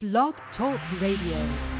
Blog Talk Radio.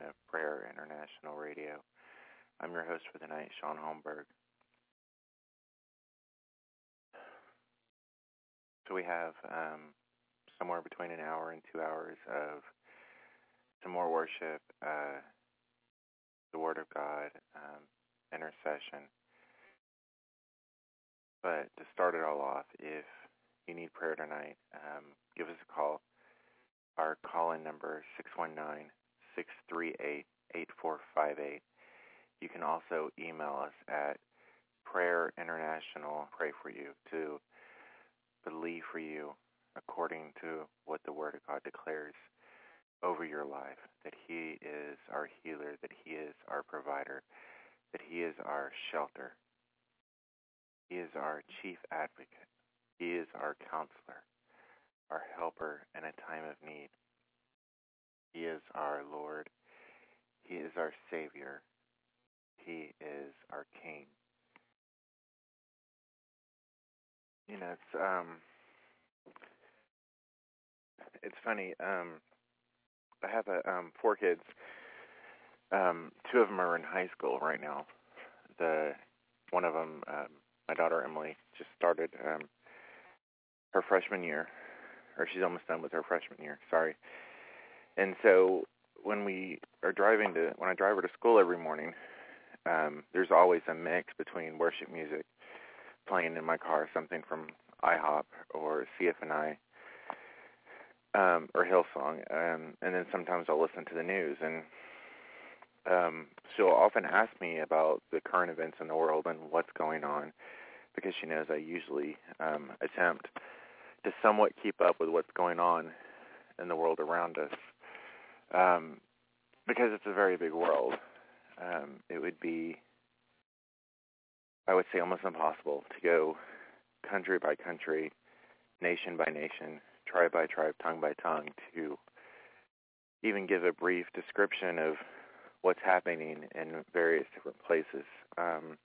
Of Prayer International Radio. I'm your host for the night, Shaun Holmberg. So we have um, somewhere between an hour and two hours of some more worship, uh, the Word of God, um, intercession. But to start it all off, if you need prayer tonight, um, give us a call. Our call-in number is 619-638-8458. You can also email us at Prayer International, pray for you, to believe for you according to what the Word of God declares over your life, that He is our healer, that He is our provider, that He is our shelter. He is our chief advocate. He is our counselor, our helper in a time of need. He is our Lord. He is our Savior. He is our King. You know, it's um, it's funny. Um, I have a um four kids. Um, two of them are in high school right now. The one of them, um, my daughter Emily, just started um, her freshman year, or she's almost done with her freshman year. Sorry. And so when we are driving to, when I drive her to school every morning, um, there's always a mix between worship music playing in my car, something from IHOP or CFNI um, or Hillsong, um, and then sometimes I'll listen to the news. And um, she'll often ask me about the current events in the world and what's going on, because she knows I usually um, attempt to somewhat keep up with what's going on in the world around us, um, because it's a very big world. Um, it would be, I would say, almost impossible to go country by country, nation by nation, tribe by tribe, tongue by tongue, to even give a brief description of what's happening in various different places. Um,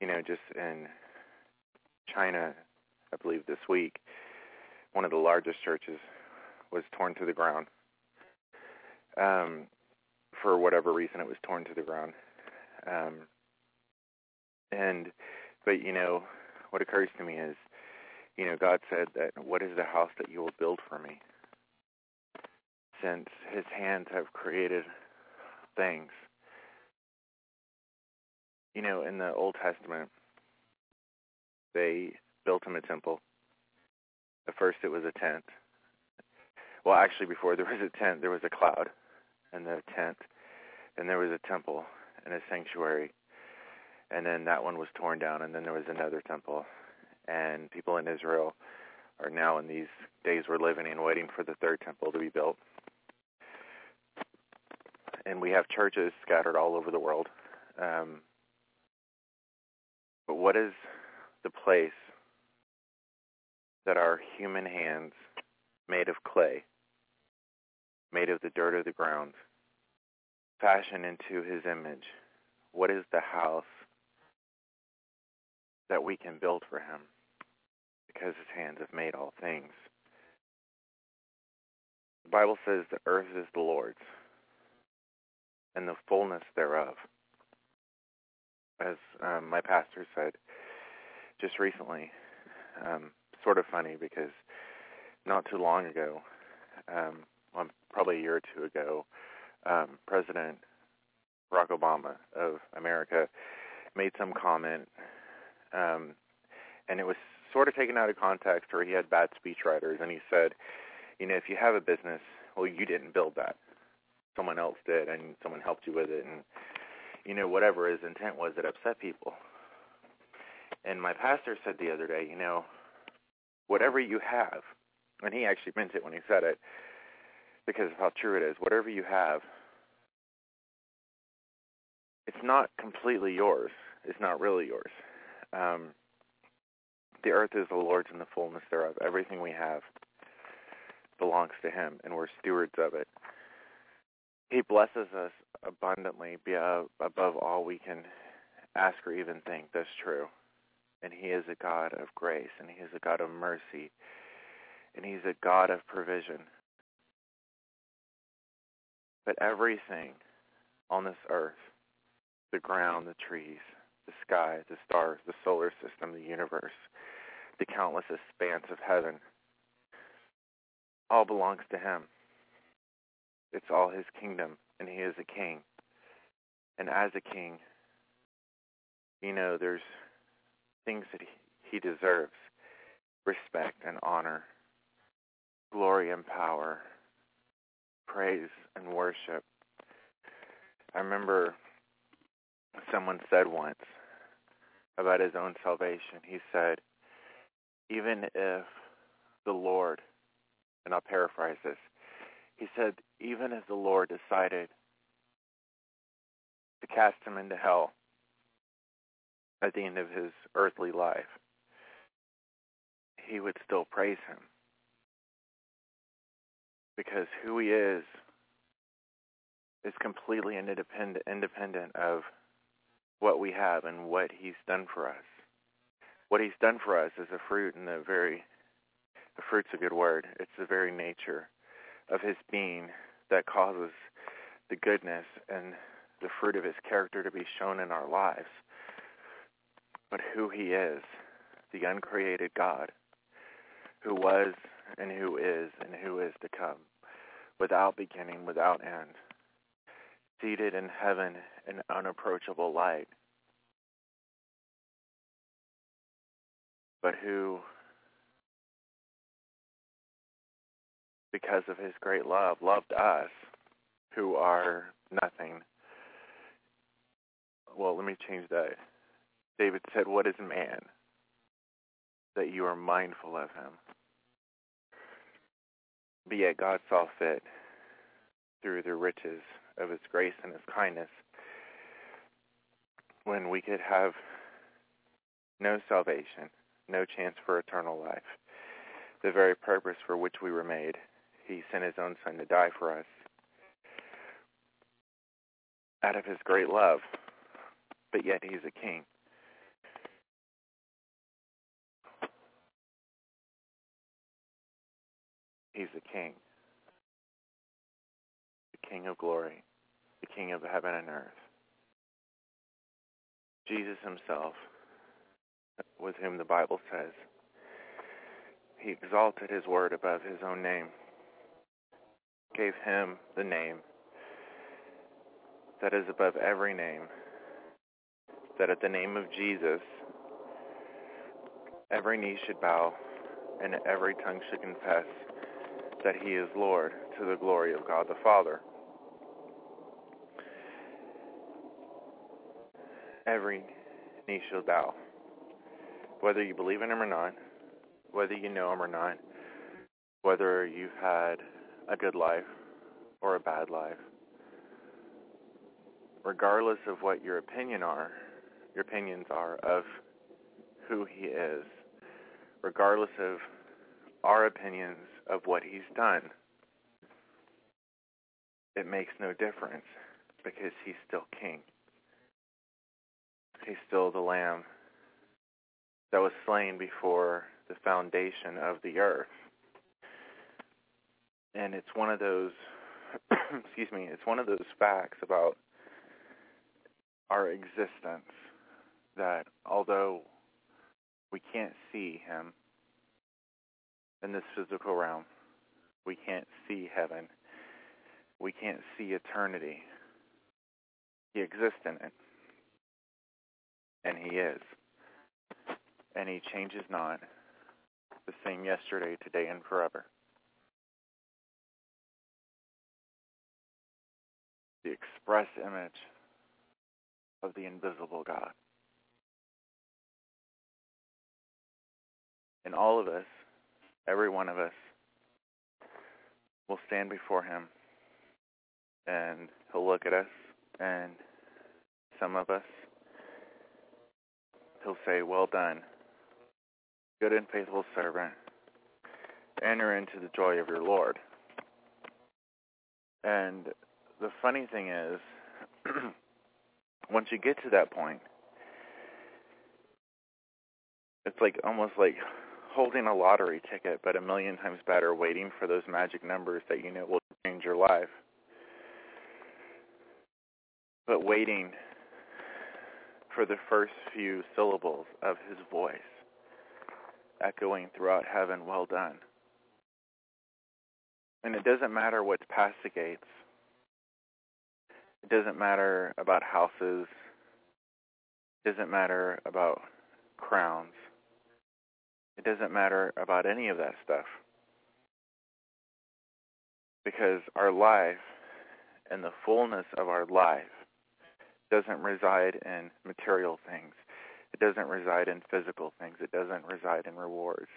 you know, just in China, I believe this week, one of the largest churches was torn to the ground. Um, for whatever reason, it was torn to the ground. Um, and, but you know, what occurs to me is you know, God said that, what is the house that you will build for me? Since his hands have created things. You know, in the Old Testament, they built him a temple. At first it was a tent. Well, actually, before there was a tent, there was a cloud and the tent. And there was a temple and a sanctuary. And then that one was torn down, and then there was another temple and people in Israel are now in these days we're living in waiting for the third temple to be built. And we have churches scattered all over the world. Um, but what is the place that our human hands made of clay, made of the dirt of the ground, fashioned into his image, what is the house that we can build for him? because his hands have made all things. The Bible says the earth is the Lord's and the fullness thereof. As um, my pastor said just recently, um, sort of funny because not too long ago, um, probably a year or two ago, um, President Barack Obama of America made some comment, um, and it was sort of taken out of context or he had bad speechwriters and he said, you know, if you have a business, well, you didn't build that. Someone else did and someone helped you with it and, you know, whatever his intent was, it upset people. And my pastor said the other day, you know, whatever you have, and he actually meant it when he said it because of how true it is, whatever you have, it's not completely yours. It's not really yours. Um, the earth is the Lord's and the fullness thereof. Everything we have belongs to him, and we're stewards of it. He blesses us abundantly above all we can ask or even think. That's true. And he is a God of grace, and he is a God of mercy. and he's a God of provision. But everything on this earth, the ground, the trees, the sky, the stars, the solar system, the universe, the countless expanse of heaven, all belongs to him. It's all his kingdom, and he is a king. And as a king, you know, there's things that he, he deserves respect and honor, glory and power, praise and worship. I remember someone said once about his own salvation. He said, even if the Lord, and I'll paraphrase this, he said, even if the Lord decided to cast him into hell at the end of his earthly life, he would still praise him. Because who he is is completely independent independent of what we have and what he's done for us. What he's done for us is a fruit and the very the fruit's a good word. It's the very nature of his being that causes the goodness and the fruit of his character to be shown in our lives. But who he is, the uncreated God, who was and who is and who is to come, without beginning, without end, seated in heaven in unapproachable light, but who, because of his great love, loved us, who are nothing. Well, let me change that. David said, What is man that you are mindful of him? But yet God saw fit through the riches of his grace and his kindness when we could have no salvation, no chance for eternal life, the very purpose for which we were made. He sent his own son to die for us out of his great love, but yet he's a king. He's the king, the king of glory, the king of heaven and earth. Jesus himself, with whom the Bible says, he exalted his word above his own name, gave him the name that is above every name, that at the name of Jesus, every knee should bow and every tongue should confess that he is Lord to the glory of God the Father. Every knee shall bow. Whether you believe in him or not, whether you know him or not, whether you've had a good life or a bad life, regardless of what your opinion are, your opinions are of who he is, regardless of our opinions of what he's done, it makes no difference because he's still king. He's still the lamb that was slain before the foundation of the earth. And it's one of those excuse me, it's one of those facts about our existence that although we can't see him in this physical realm, we can't see heaven, we can't see eternity, he exists in it. And he is. And he changes not, the same yesterday, today, and forever. The express image of the invisible God. And all of us, every one of us, will stand before him and he'll look at us and some of us he'll say, Well done, good and faithful servant. Enter into the joy of your Lord. And the funny thing is once you get to that point, it's like almost like holding a lottery ticket, but a million times better waiting for those magic numbers that you know will change your life. But waiting for the first few syllables of his voice echoing throughout heaven, well done. And it doesn't matter what's past the gates. It doesn't matter about houses. It doesn't matter about crowns. It doesn't matter about any of that stuff. Because our life and the fullness of our life doesn't reside in material things. It doesn't reside in physical things. It doesn't reside in rewards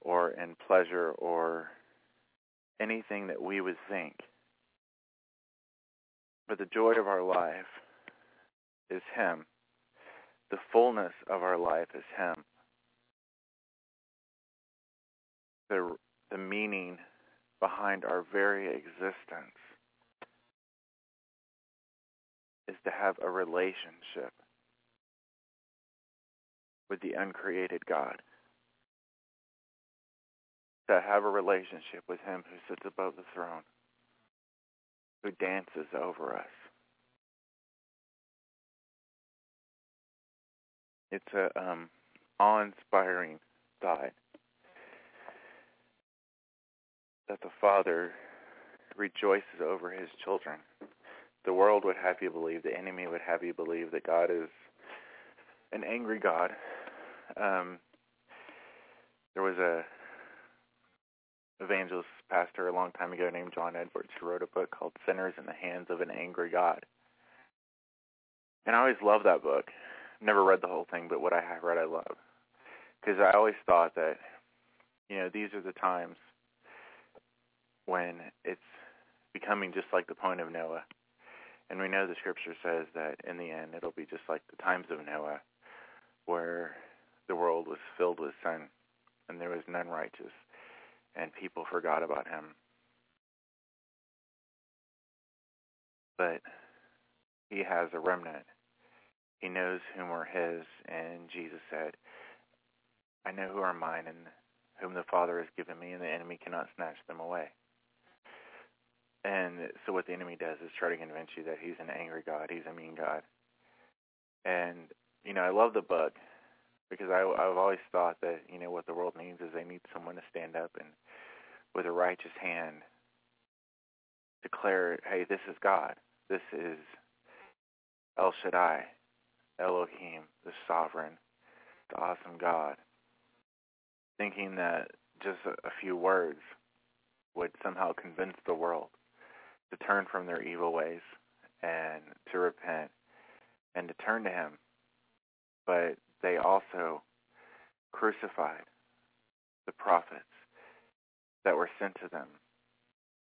or in pleasure or anything that we would think. But the joy of our life is Him. The fullness of our life is Him. The, the meaning behind our very existence is to have a relationship with the uncreated God. To have a relationship with him who sits above the throne, who dances over us. It's a um, awe-inspiring thought that the Father rejoices over his children. The world would have you believe, the enemy would have you believe that God is an angry God um, there was a evangelist pastor a long time ago named John Edwards who wrote a book called Sinners in the Hands of an Angry God. And I always loved that book. Never read the whole thing, but what I have read I love. Because I always thought that, you know, these are the times when it's becoming just like the point of Noah. And we know the scripture says that in the end it'll be just like the times of Noah, where the world was filled with sin, and there was none righteous, and people forgot about him. But he has a remnant. He knows whom are his, and Jesus said, I know who are mine, and whom the Father has given me, and the enemy cannot snatch them away. And so what the enemy does is try to convince you that he's an angry God, he's a mean God. And, you know, I love the book because I, I've always thought that you know what the world needs is they need someone to stand up and with a righteous hand declare, hey, this is God. This is El Shaddai, Elohim, the sovereign, the awesome God. Thinking that just a, a few words would somehow convince the world to turn from their evil ways and to repent and to turn to him. But they also crucified the prophets that were sent to them,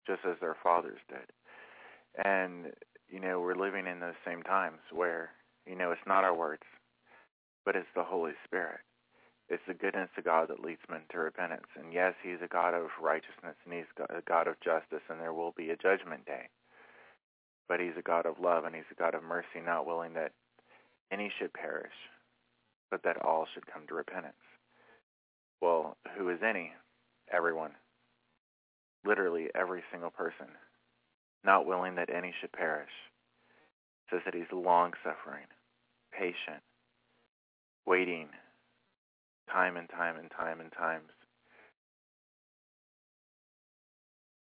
just as their fathers did. And, you know, we're living in those same times where, you know, it's not our words, but it's the Holy Spirit. It's the goodness of God that leads men to repentance. And yes, he's a God of righteousness and he's a God of justice and there will be a judgment day. But he's a God of love and he's a God of mercy, not willing that any should perish, but that all should come to repentance. Well, who is any? Everyone. Literally every single person. Not willing that any should perish. Says that he's long-suffering, patient, waiting time and time and time and times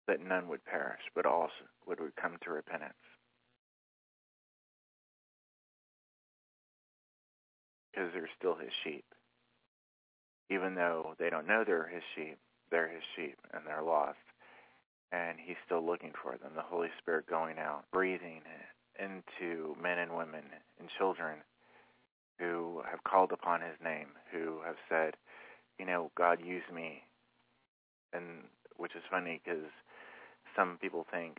that none would perish, but all would come to repentance. because they're still his sheep. Even though they don't know they're his sheep, they're his sheep and they're lost. And he's still looking for them. The Holy Spirit going out, breathing into men and women and children who have called upon his name, who have said, you know, God, use me. And which is funny because some people think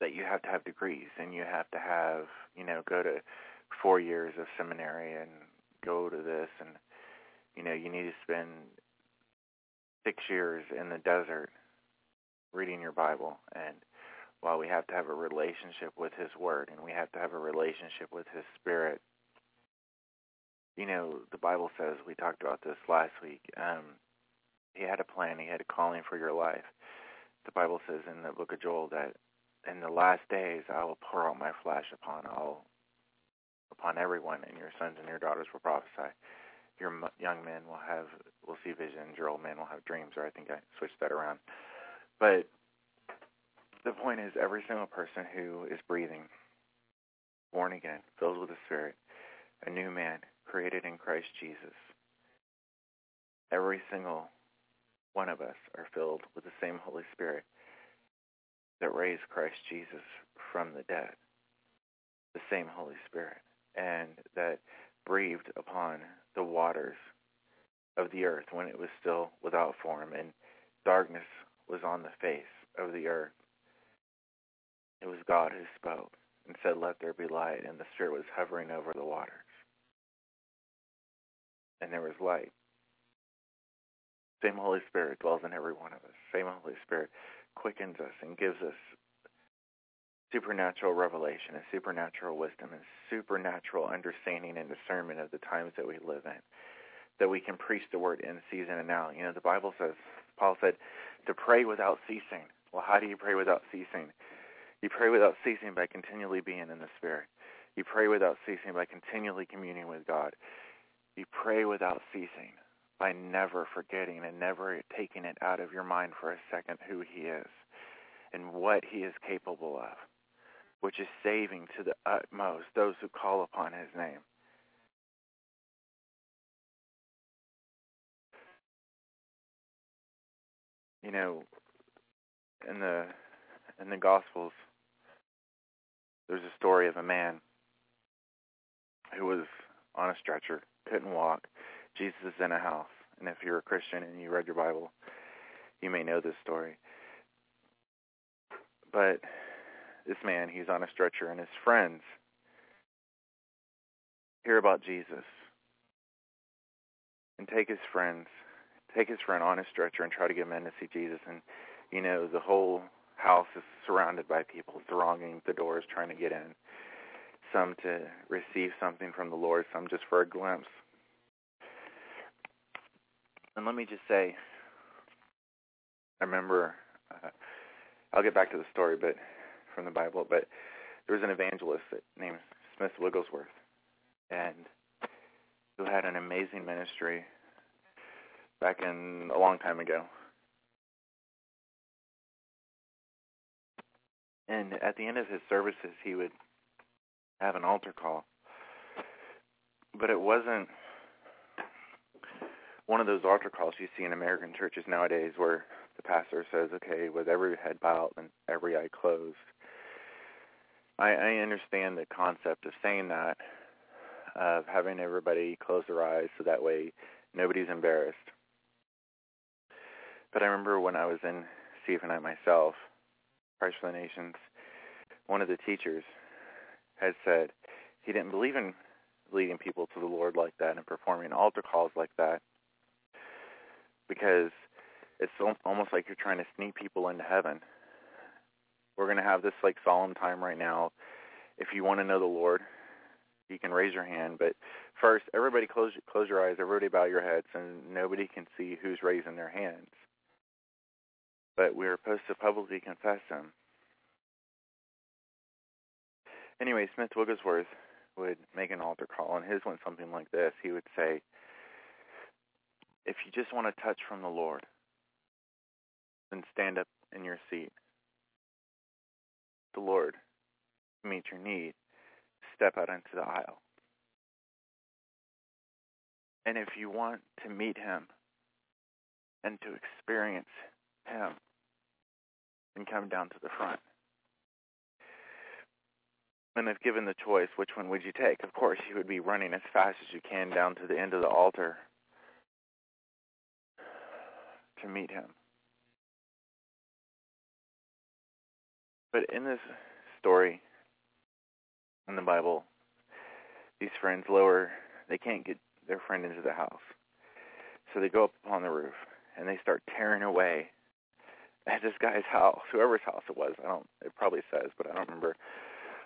that you have to have degrees and you have to have, you know, go to four years of seminary and go to this and you know you need to spend six years in the desert reading your bible and while we have to have a relationship with his word and we have to have a relationship with his spirit you know, the Bible says we talked about this last week. Um, he had a plan. He had a calling for your life. The Bible says in the book of Joel that in the last days I will pour out my flesh upon all, upon everyone, and your sons and your daughters will prophesy. Your young men will have will see visions. Your old men will have dreams. Or I think I switched that around. But the point is, every single person who is breathing, born again, filled with the Spirit, a new man, created in Christ Jesus, every single one of us are filled with the same Holy Spirit that raised Christ Jesus from the dead, the same Holy Spirit, and that breathed upon the waters of the earth when it was still without form and darkness was on the face of the earth. It was God who spoke and said, let there be light, and the Spirit was hovering over the waters. And there was light. Same Holy Spirit dwells in every one of us. Same Holy Spirit quickens us and gives us supernatural revelation and supernatural wisdom and supernatural understanding and discernment of the times that we live in. That we can preach the word in season and out. You know, the Bible says, Paul said, to pray without ceasing. Well, how do you pray without ceasing? You pray without ceasing by continually being in the Spirit. You pray without ceasing by continually communing with God. You pray without ceasing by never forgetting and never taking it out of your mind for a second who he is and what he is capable of, which is saving to the utmost those who call upon his name. You know, in the in the Gospels, there's a story of a man who was on a stretcher, couldn't walk, Jesus is in a house. And if you're a Christian and you read your Bible, you may know this story. But this man, he's on a stretcher, and his friends hear about Jesus and take his friends, take his friend on a stretcher and try to get him in to see Jesus. And, you know, the whole house is surrounded by people thronging the doors trying to get in. Some to receive something from the Lord, some just for a glimpse and let me just say, I remember, uh, I'll get back to the story, but from the Bible, but there was an evangelist that, named Smith Wigglesworth, and who had an amazing ministry back in a long time ago. And at the end of his services, he would have an altar call. But it wasn't one of those altar calls you see in American churches nowadays where the pastor says, okay, with every head bowed and every eye closed. I, I understand the concept of saying that, of having everybody close their eyes so that way nobody's embarrassed. But I remember when I was in CFNI myself, Christ for the Nations, one of the teachers had said he didn't believe in leading people to the Lord like that and performing altar calls like that because it's almost like you're trying to sneak people into heaven. We're going to have this like solemn time right now. If you want to know the Lord, you can raise your hand. But first, everybody close close your eyes. Everybody bow your heads, and nobody can see who's raising their hands. But we're supposed to publicly confess Him. Anyway, Smith Wigglesworth would make an altar call, and his went something like this. He would say, if you just want a touch from the Lord, then stand up in your seat. The Lord meet your need. Step out into the aisle. And if you want to meet him and to experience him, then come down to the front. And if given the choice, which one would you take? Of course, you would be running as fast as you can down to the end of the altar to meet him. But in this story in the Bible, these friends lower, they can't get their friend into the house. So they go up upon the roof and they start tearing away at this guy's house, whoever's house it was. I don't, it probably says, but I don't remember.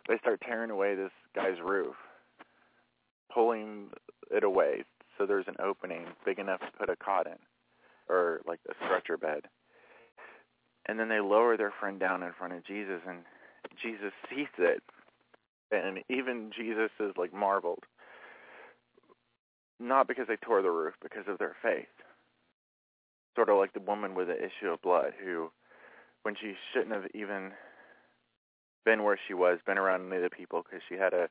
They start tearing away this guy's roof, pulling it away so there's an opening big enough to put a cot in or like a stretcher bed. And then they lower their friend down in front of Jesus and Jesus sees it. And even Jesus is like marveled. Not because they tore the roof, because of their faith. Sort of like the woman with the issue of blood who when she shouldn't have even been where she was, been around of people because she had a,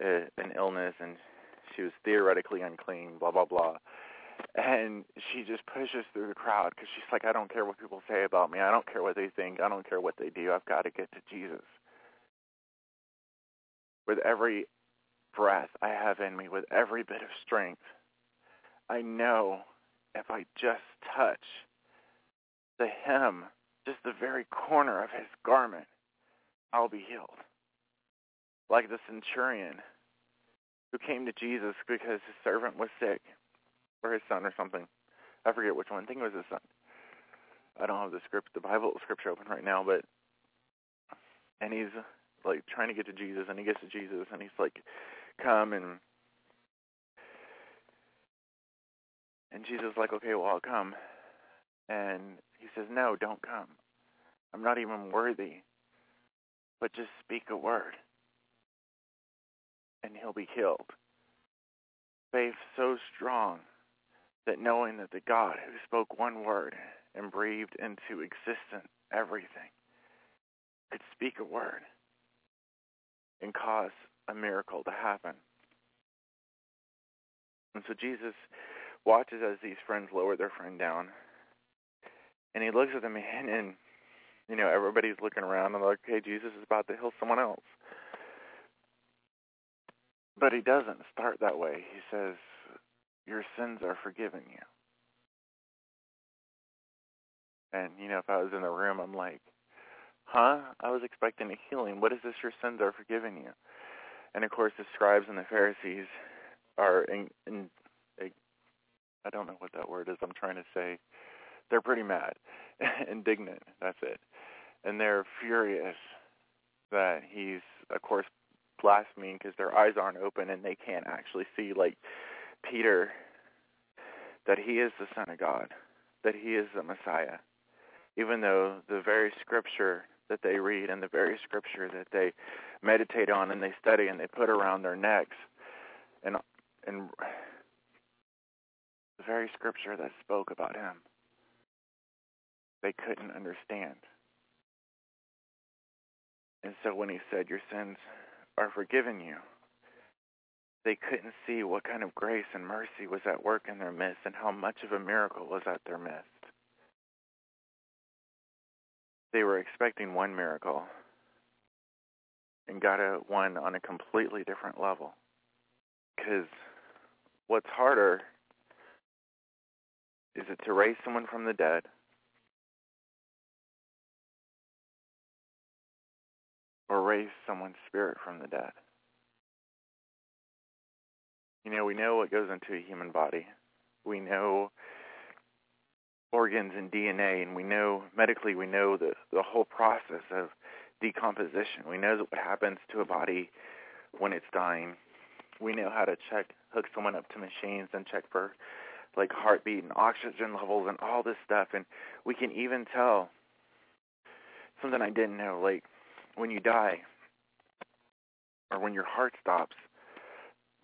a an illness and she was theoretically unclean, blah blah blah. And she just pushes through the crowd because she's like, I don't care what people say about me. I don't care what they think. I don't care what they do. I've got to get to Jesus. With every breath I have in me, with every bit of strength, I know if I just touch the hem, just the very corner of his garment, I'll be healed. Like the centurion who came to Jesus because his servant was sick, or his son or something. I forget which one. I think it was his son. I don't have the script, the Bible scripture open right now, but and he's like trying to get to Jesus, and he gets to Jesus, and he's like, "Come," and and Jesus is like, "Okay, well, I'll come," and he says, "No, don't come. I'm not even worthy but just speak a word and he'll be healed. Faith so strong that knowing that the God who spoke one word and breathed into existence everything could speak a word and cause a miracle to happen. And so Jesus watches as these friends lower their friend down. And he looks at them and, and you know, everybody's looking around and like, okay, Jesus is about to heal someone else. But he doesn't start that way. He says, your sins are forgiven you. And, you know, if I was in the room, I'm like, huh? I was expecting a healing. What is this? Your sins are forgiven you. And, of course, the scribes and the Pharisees are in, in I don't know what that word is I'm trying to say. They're pretty mad, indignant. That's it and they're furious that he's, of course, blaspheming because their eyes aren't open and they can't actually see, like Peter, that he is the Son of God, that he is the Messiah, even though the very scripture that they read and the very scripture that they meditate on and they study and they put around their necks and and the very scripture that spoke about him they couldn't understand and so when he said, Your sins are forgiven you, they couldn't see what kind of grace and mercy was at work in their midst and how much of a miracle was at their midst. They were expecting one miracle and got a one on a completely different level. Because what's harder is it to raise someone from the dead or raise someone's spirit from the dead. You know, we know what goes into a human body. We know organs and DNA, and we know medically we know the the whole process of decomposition. We know what happens to a body when it's dying. We know how to check, hook someone up to machines and check for like heartbeat and oxygen levels and all this stuff. And we can even tell something I didn't know, like when you die or when your heart stops,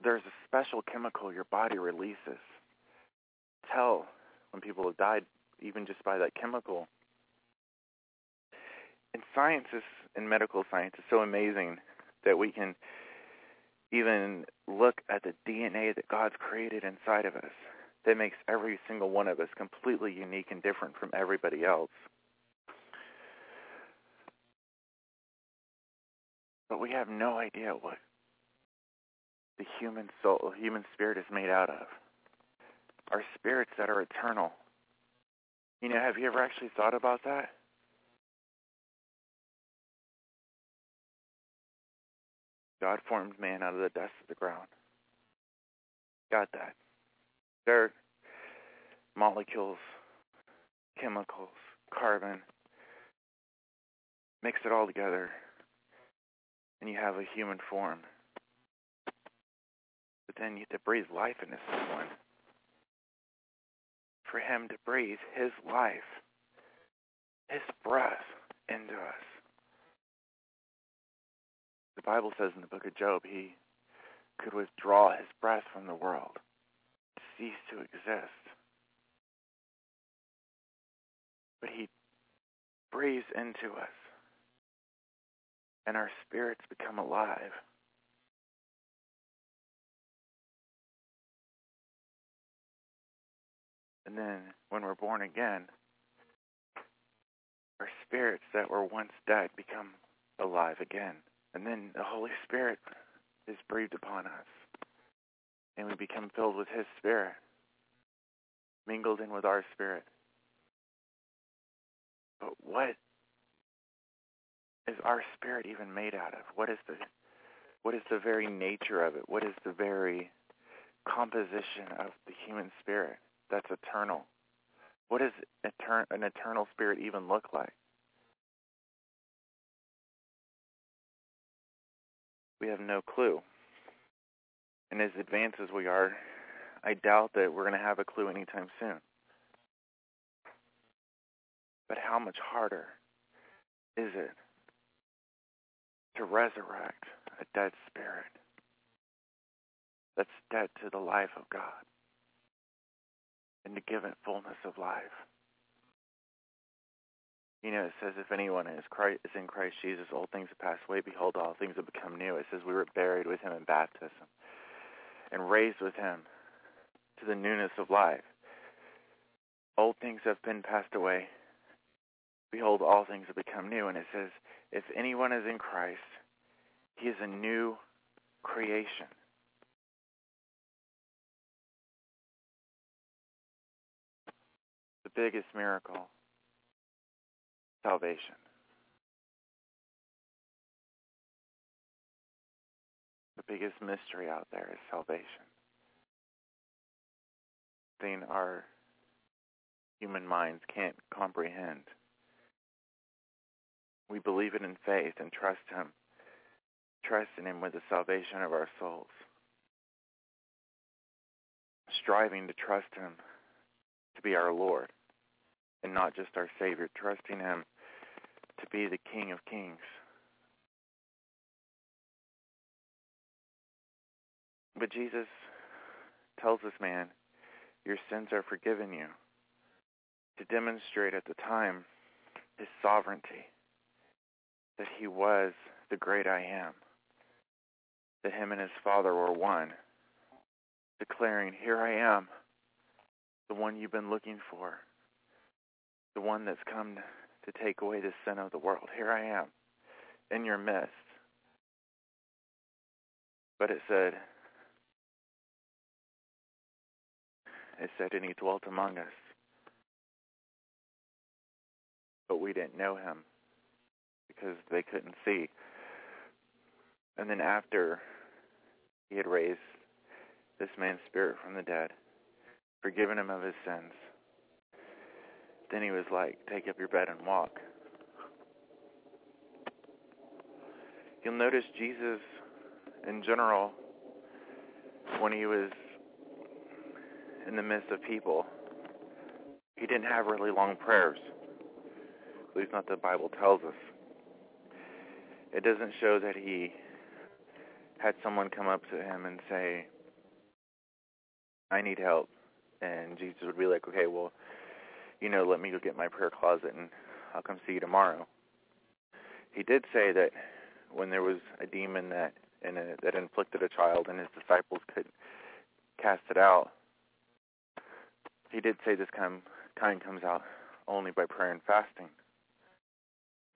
there's a special chemical your body releases. Tell when people have died even just by that chemical. And science is, and medical science is so amazing that we can even look at the DNA that God's created inside of us that makes every single one of us completely unique and different from everybody else. But we have no idea what the human soul, human spirit is made out of. Our spirits that are eternal. You know, have you ever actually thought about that? God formed man out of the dust of the ground. Got that. Dirt, molecules, chemicals, carbon, mix it all together and you have a human form. But then you have to breathe life into someone. For him to breathe his life, his breath into us. The Bible says in the book of Job, he could withdraw his breath from the world, cease to exist. But he breathes into us, and our spirits become alive. And then when we're born again, our spirits that were once dead become alive again. And then the Holy Spirit is breathed upon us. And we become filled with His Spirit, mingled in with our spirit. But what is our spirit even made out of? What is the what is the very nature of it? What is the very composition of the human spirit that's eternal? What does etern- an eternal spirit even look like? We have no clue. And as advanced as we are, I doubt that we're going to have a clue anytime soon. But how much harder is it to resurrect a dead spirit that's dead to the life of God and to give it fullness of life? You know, it says if anyone is, Christ, is in Christ Jesus, old things have passed away. Behold, all things have become new. It says we were buried with him in baptism and raised with him to the newness of life. Old things have been passed away. Behold, all things have become new. And it says, if anyone is in Christ, he is a new creation. The biggest miracle, salvation. The biggest mystery out there is salvation. Thing our human minds can't comprehend. We believe it in faith and trust Him, trust in Him with the salvation of our souls, striving to trust Him to be our Lord and not just our Savior, trusting Him to be the King of Kings. But Jesus tells this man, your sins are forgiven you, to demonstrate at the time his sovereignty that he was the great I am, that him and his Father were one, declaring, Here I am, the one you've been looking for, the one that's come to take away the sin of the world. Here I am, in your midst. But it said, it said, and he dwelt among us. But we didn't know him because they couldn't see. And then after he had raised this man's spirit from the dead, forgiven him of his sins, then he was like, take up your bed and walk. You'll notice Jesus, in general, when he was in the midst of people, he didn't have really long prayers. At least not the Bible tells us it doesn't show that he had someone come up to him and say, I need help. And Jesus would be like, okay, well, you know, let me go get my prayer closet and I'll come see you tomorrow. He did say that when there was a demon that in a, that inflicted a child and his disciples could cast it out, he did say this kind kind comes out only by prayer and fasting.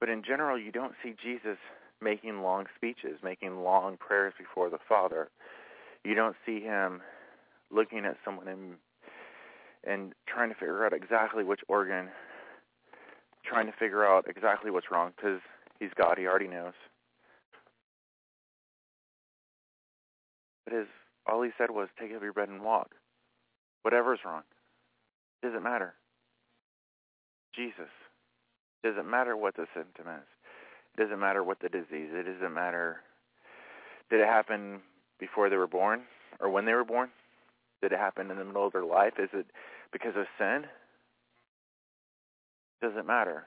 But in general, you don't see Jesus making long speeches, making long prayers before the Father. You don't see him looking at someone and and trying to figure out exactly which organ, trying to figure out exactly what's wrong because he's God. He already knows. But his all he said was, "Take up your bed and walk." Whatever's wrong, doesn't matter. Jesus doesn't matter what the symptom is. Doesn't matter what the disease. It doesn't matter. Did it happen before they were born? or when they were born? Did it happen in the middle of their life? Is it because of sin? Doesn't matter.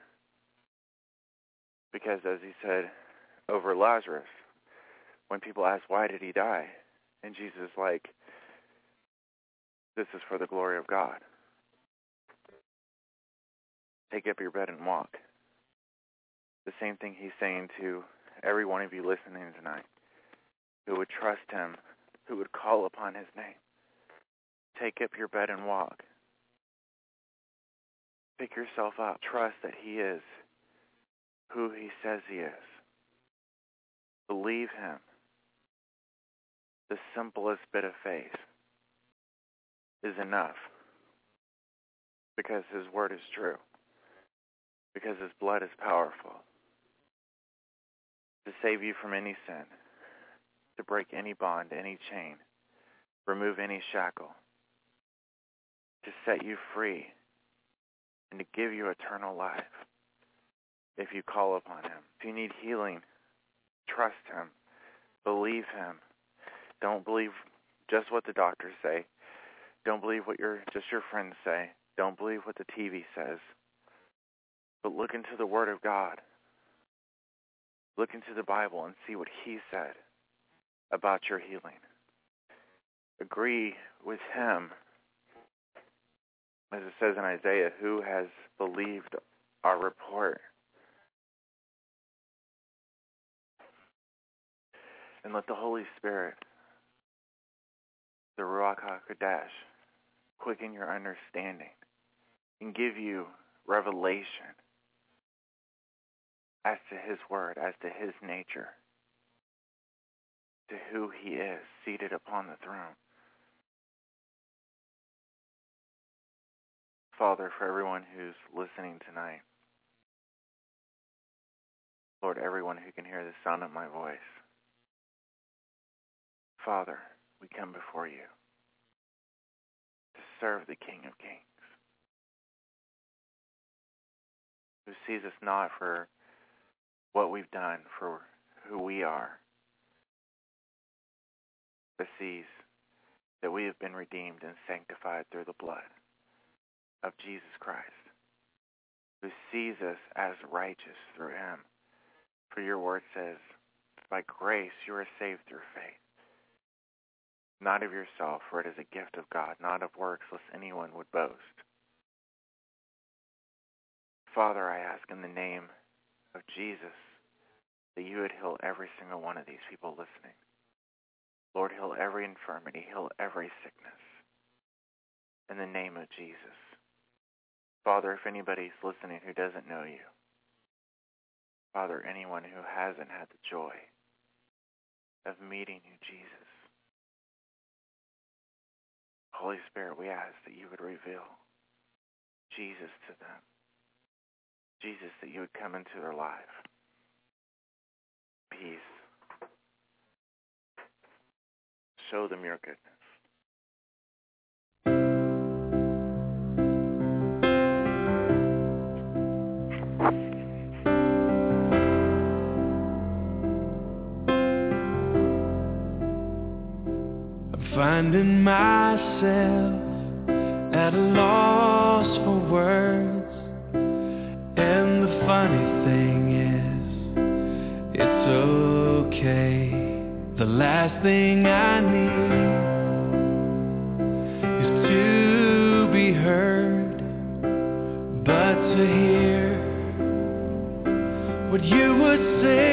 Because as he said over Lazarus, when people ask why did he die, and Jesus is like, this is for the glory of God. Take up your bed and walk. The same thing he's saying to every one of you listening tonight who would trust him, who would call upon his name. Take up your bed and walk. Pick yourself up. Trust that he is who he says he is. Believe him. The simplest bit of faith is enough because his word is true, because his blood is powerful to save you from any sin, to break any bond, any chain, remove any shackle, to set you free, and to give you eternal life if you call upon him. If you need healing, trust him. Believe him. Don't believe just what the doctors say. Don't believe what your just your friends say. Don't believe what the TV says. But look into the Word of God. Look into the Bible and see what He said about your healing. Agree with Him, as it says in Isaiah, who has believed our report. And let the Holy Spirit, the Ruach HaKodesh, quicken your understanding and give you revelation as to his word, as to his nature, to who he is seated upon the throne. Father, for everyone who's listening tonight, Lord, everyone who can hear the sound of my voice, Father, we come before you to serve the King of Kings, who sees us not for what we've done, for who we are, but sees that we have been redeemed and sanctified through the blood of Jesus Christ, who sees us as righteous through him. For your word says, by grace you are saved through faith not of yourself, for it is a gift of God, not of works, lest anyone would boast. Father, I ask in the name of Jesus that you would heal every single one of these people listening. Lord, heal every infirmity, heal every sickness. In the name of Jesus. Father, if anybody's listening who doesn't know you, Father, anyone who hasn't had the joy of meeting you, Jesus, Holy Spirit, we ask that you would reveal Jesus to them. Jesus, that you would come into their life. Peace. Show them your goodness. finding myself at a loss for words. Last thing I need is to be heard, but to hear what you would say.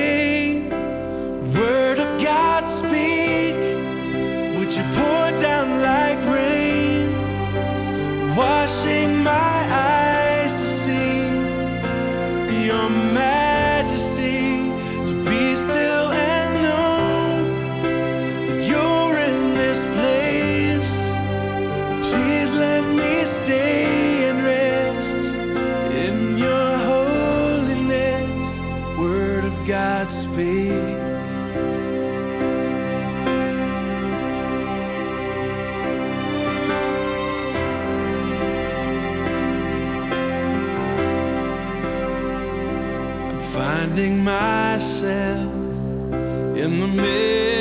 Finding myself in the midst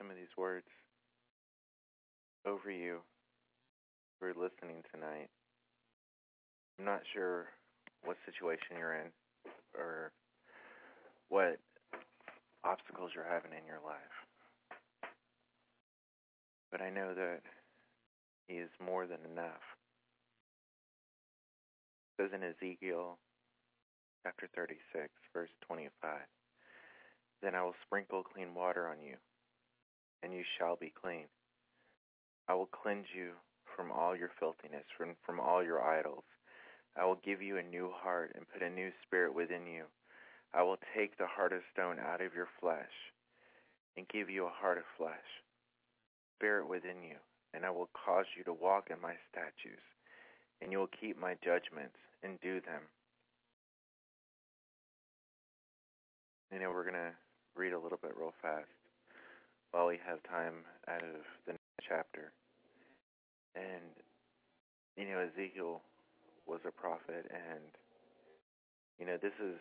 some of these words over you who are listening tonight. I'm not sure what situation you're in or what obstacles you're having in your life. But I know that He is more than enough. It says in Ezekiel chapter 36, verse 25, Then I will sprinkle clean water on you, and you shall be clean. I will cleanse you from all your filthiness, from, from all your idols. I will give you a new heart and put a new spirit within you. I will take the heart of stone out of your flesh and give you a heart of flesh, spirit within you, and I will cause you to walk in my statutes, and you will keep my judgments and do them. You know, we're going to read a little bit real fast while we have time out of the next chapter. And, you know, Ezekiel was a prophet, and, you know, this is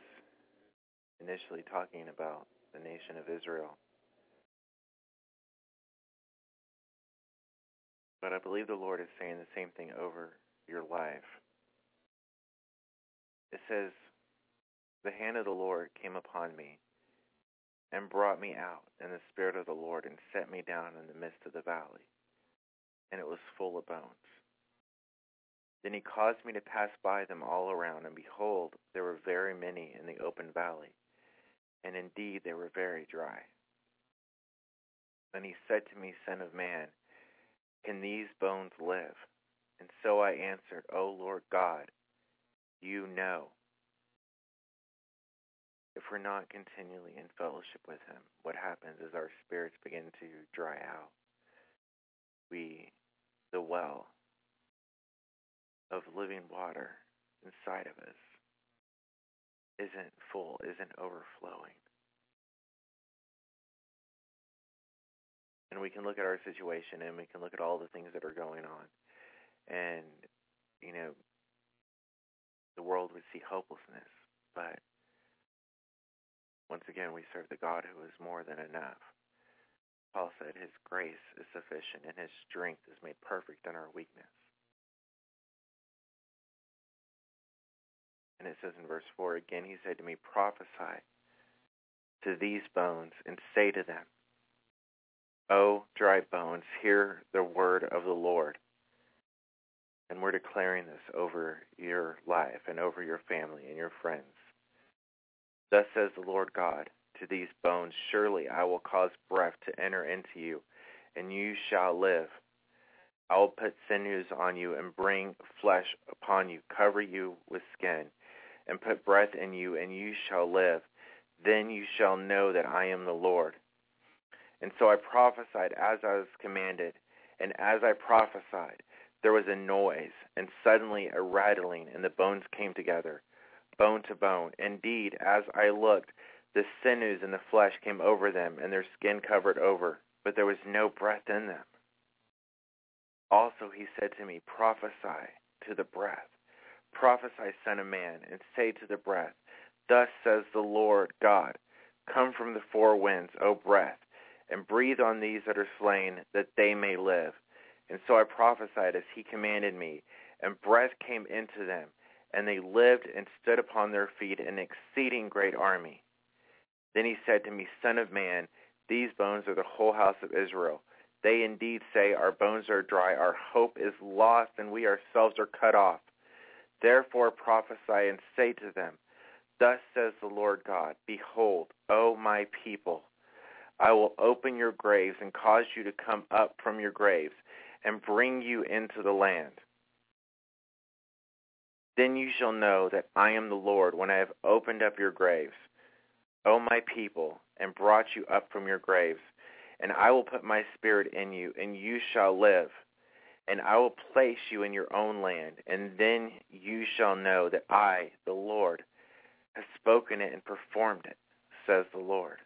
initially talking about the nation of Israel. But I believe the Lord is saying the same thing over your life. It says, The hand of the Lord came upon me and brought me out in the spirit of the Lord and set me down in the midst of the valley, and it was full of bones. Then he caused me to pass by them all around, and behold, there were very many in the open valley, and indeed they were very dry. Then he said to me, Son of man, can these bones live? And so I answered, O Lord God, you know. If we're not continually in fellowship with him, what happens is our spirits begin to dry out. We, the well of living water inside of us, isn't full, isn't overflowing. And we can look at our situation and we can look at all the things that are going on. And, you know, the world would see hopelessness. But once again, we serve the God who is more than enough. Paul said his grace is sufficient and his strength is made perfect in our weakness. And it says in verse 4 again, he said to me, Prophesy to these bones and say to them, O dry bones, hear the word of the Lord. And we're declaring this over your life and over your family and your friends. Thus says the Lord God to these bones, Surely I will cause breath to enter into you, and you shall live. I will put sinews on you and bring flesh upon you, cover you with skin, and put breath in you, and you shall live. Then you shall know that I am the Lord. And so I prophesied as I was commanded, and as I prophesied, there was a noise, and suddenly a rattling, and the bones came together, bone to bone. Indeed, as I looked, the sinews and the flesh came over them, and their skin covered over, but there was no breath in them. Also he said to me, Prophesy to the breath. Prophesy, Son of Man, and say to the breath, Thus says the Lord God, Come from the four winds, O breath, and breathe on these that are slain, that they may live. And so I prophesied as he commanded me, and breath came into them, and they lived and stood upon their feet, an exceeding great army. Then he said to me, Son of man, these bones are the whole house of Israel. They indeed say, Our bones are dry, our hope is lost, and we ourselves are cut off. Therefore prophesy and say to them, Thus says the Lord God, Behold, O my people, I will open your graves and cause you to come up from your graves and bring you into the land. Then you shall know that I am the Lord when I have opened up your graves, O my people, and brought you up from your graves. And I will put my spirit in you, and you shall live. And I will place you in your own land, and then you shall know that I, the Lord, have spoken it and performed it, says the Lord.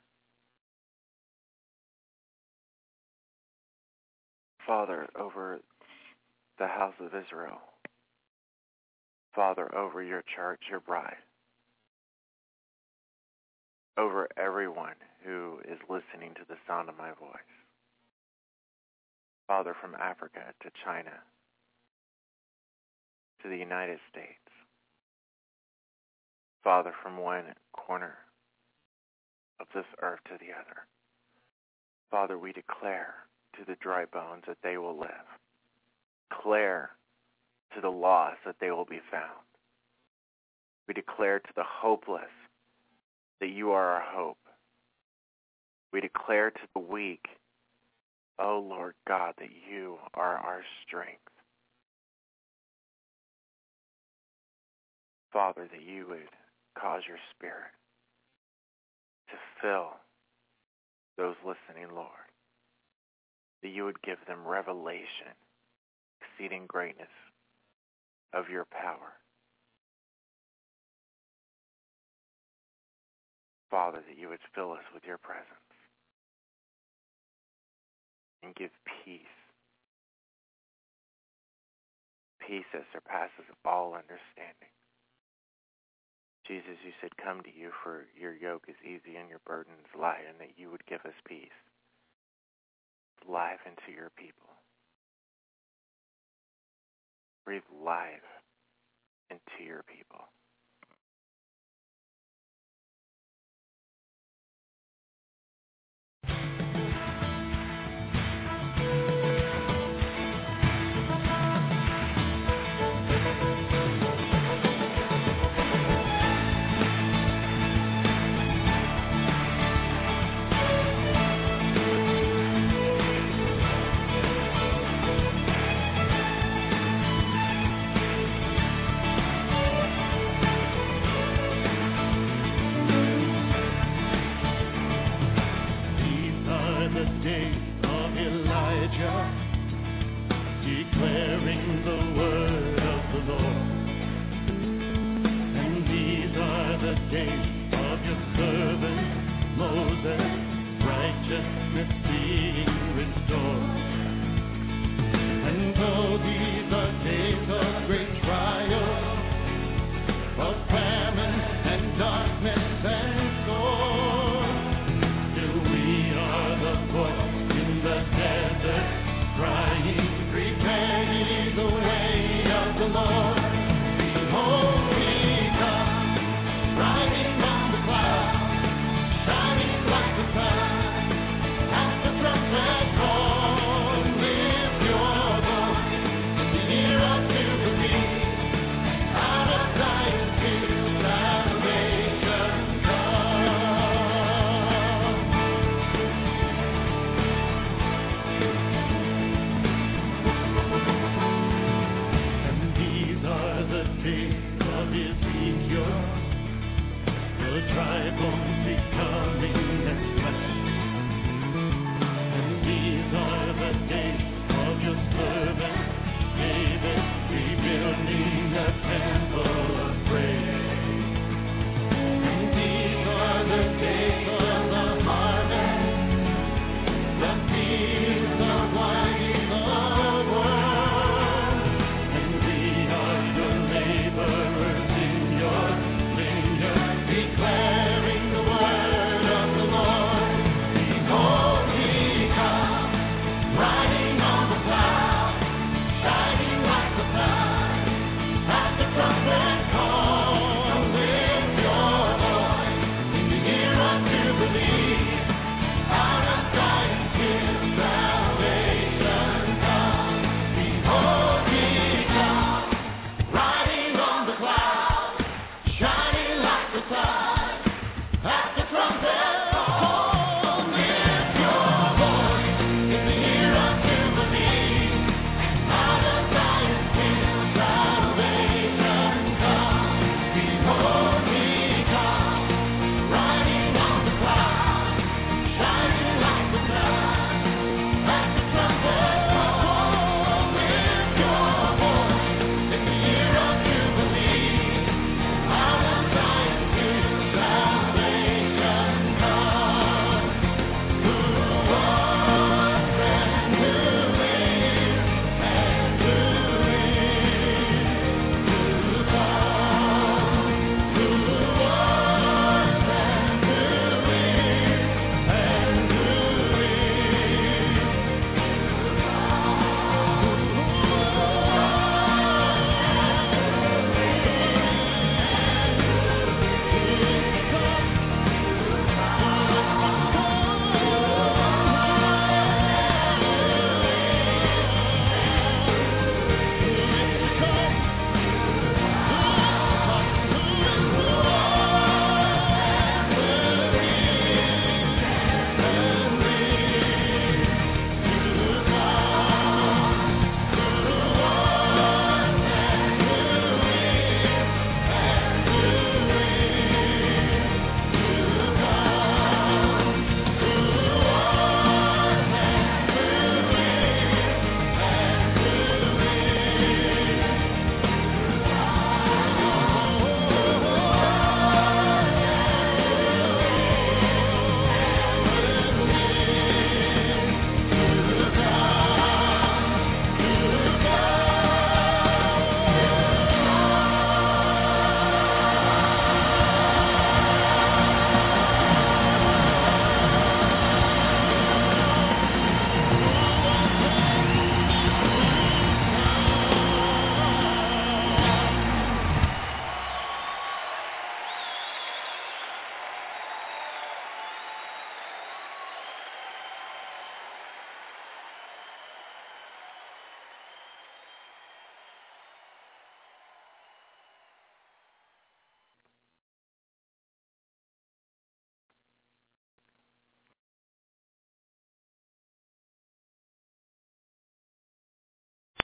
Father, over the house of Israel. Father, over your church, your bride. Over everyone who is listening to the sound of my voice. Father, from Africa to China to the United States. Father, from one corner of this earth to the other. Father, we declare to the dry bones that they will live. Declare to the lost that they will be found. We declare to the hopeless that you are our hope. We declare to the weak, O oh Lord God, that you are our strength. Father, that you would cause your spirit to fill those listening, Lord. That you would give them revelation, exceeding greatness of your power. Father, that you would fill us with your presence and give peace. Peace that surpasses all understanding. Jesus, you said, come to you for your yoke is easy and your burden is light, and that you would give us peace. Life into your people. Breathe life into your people.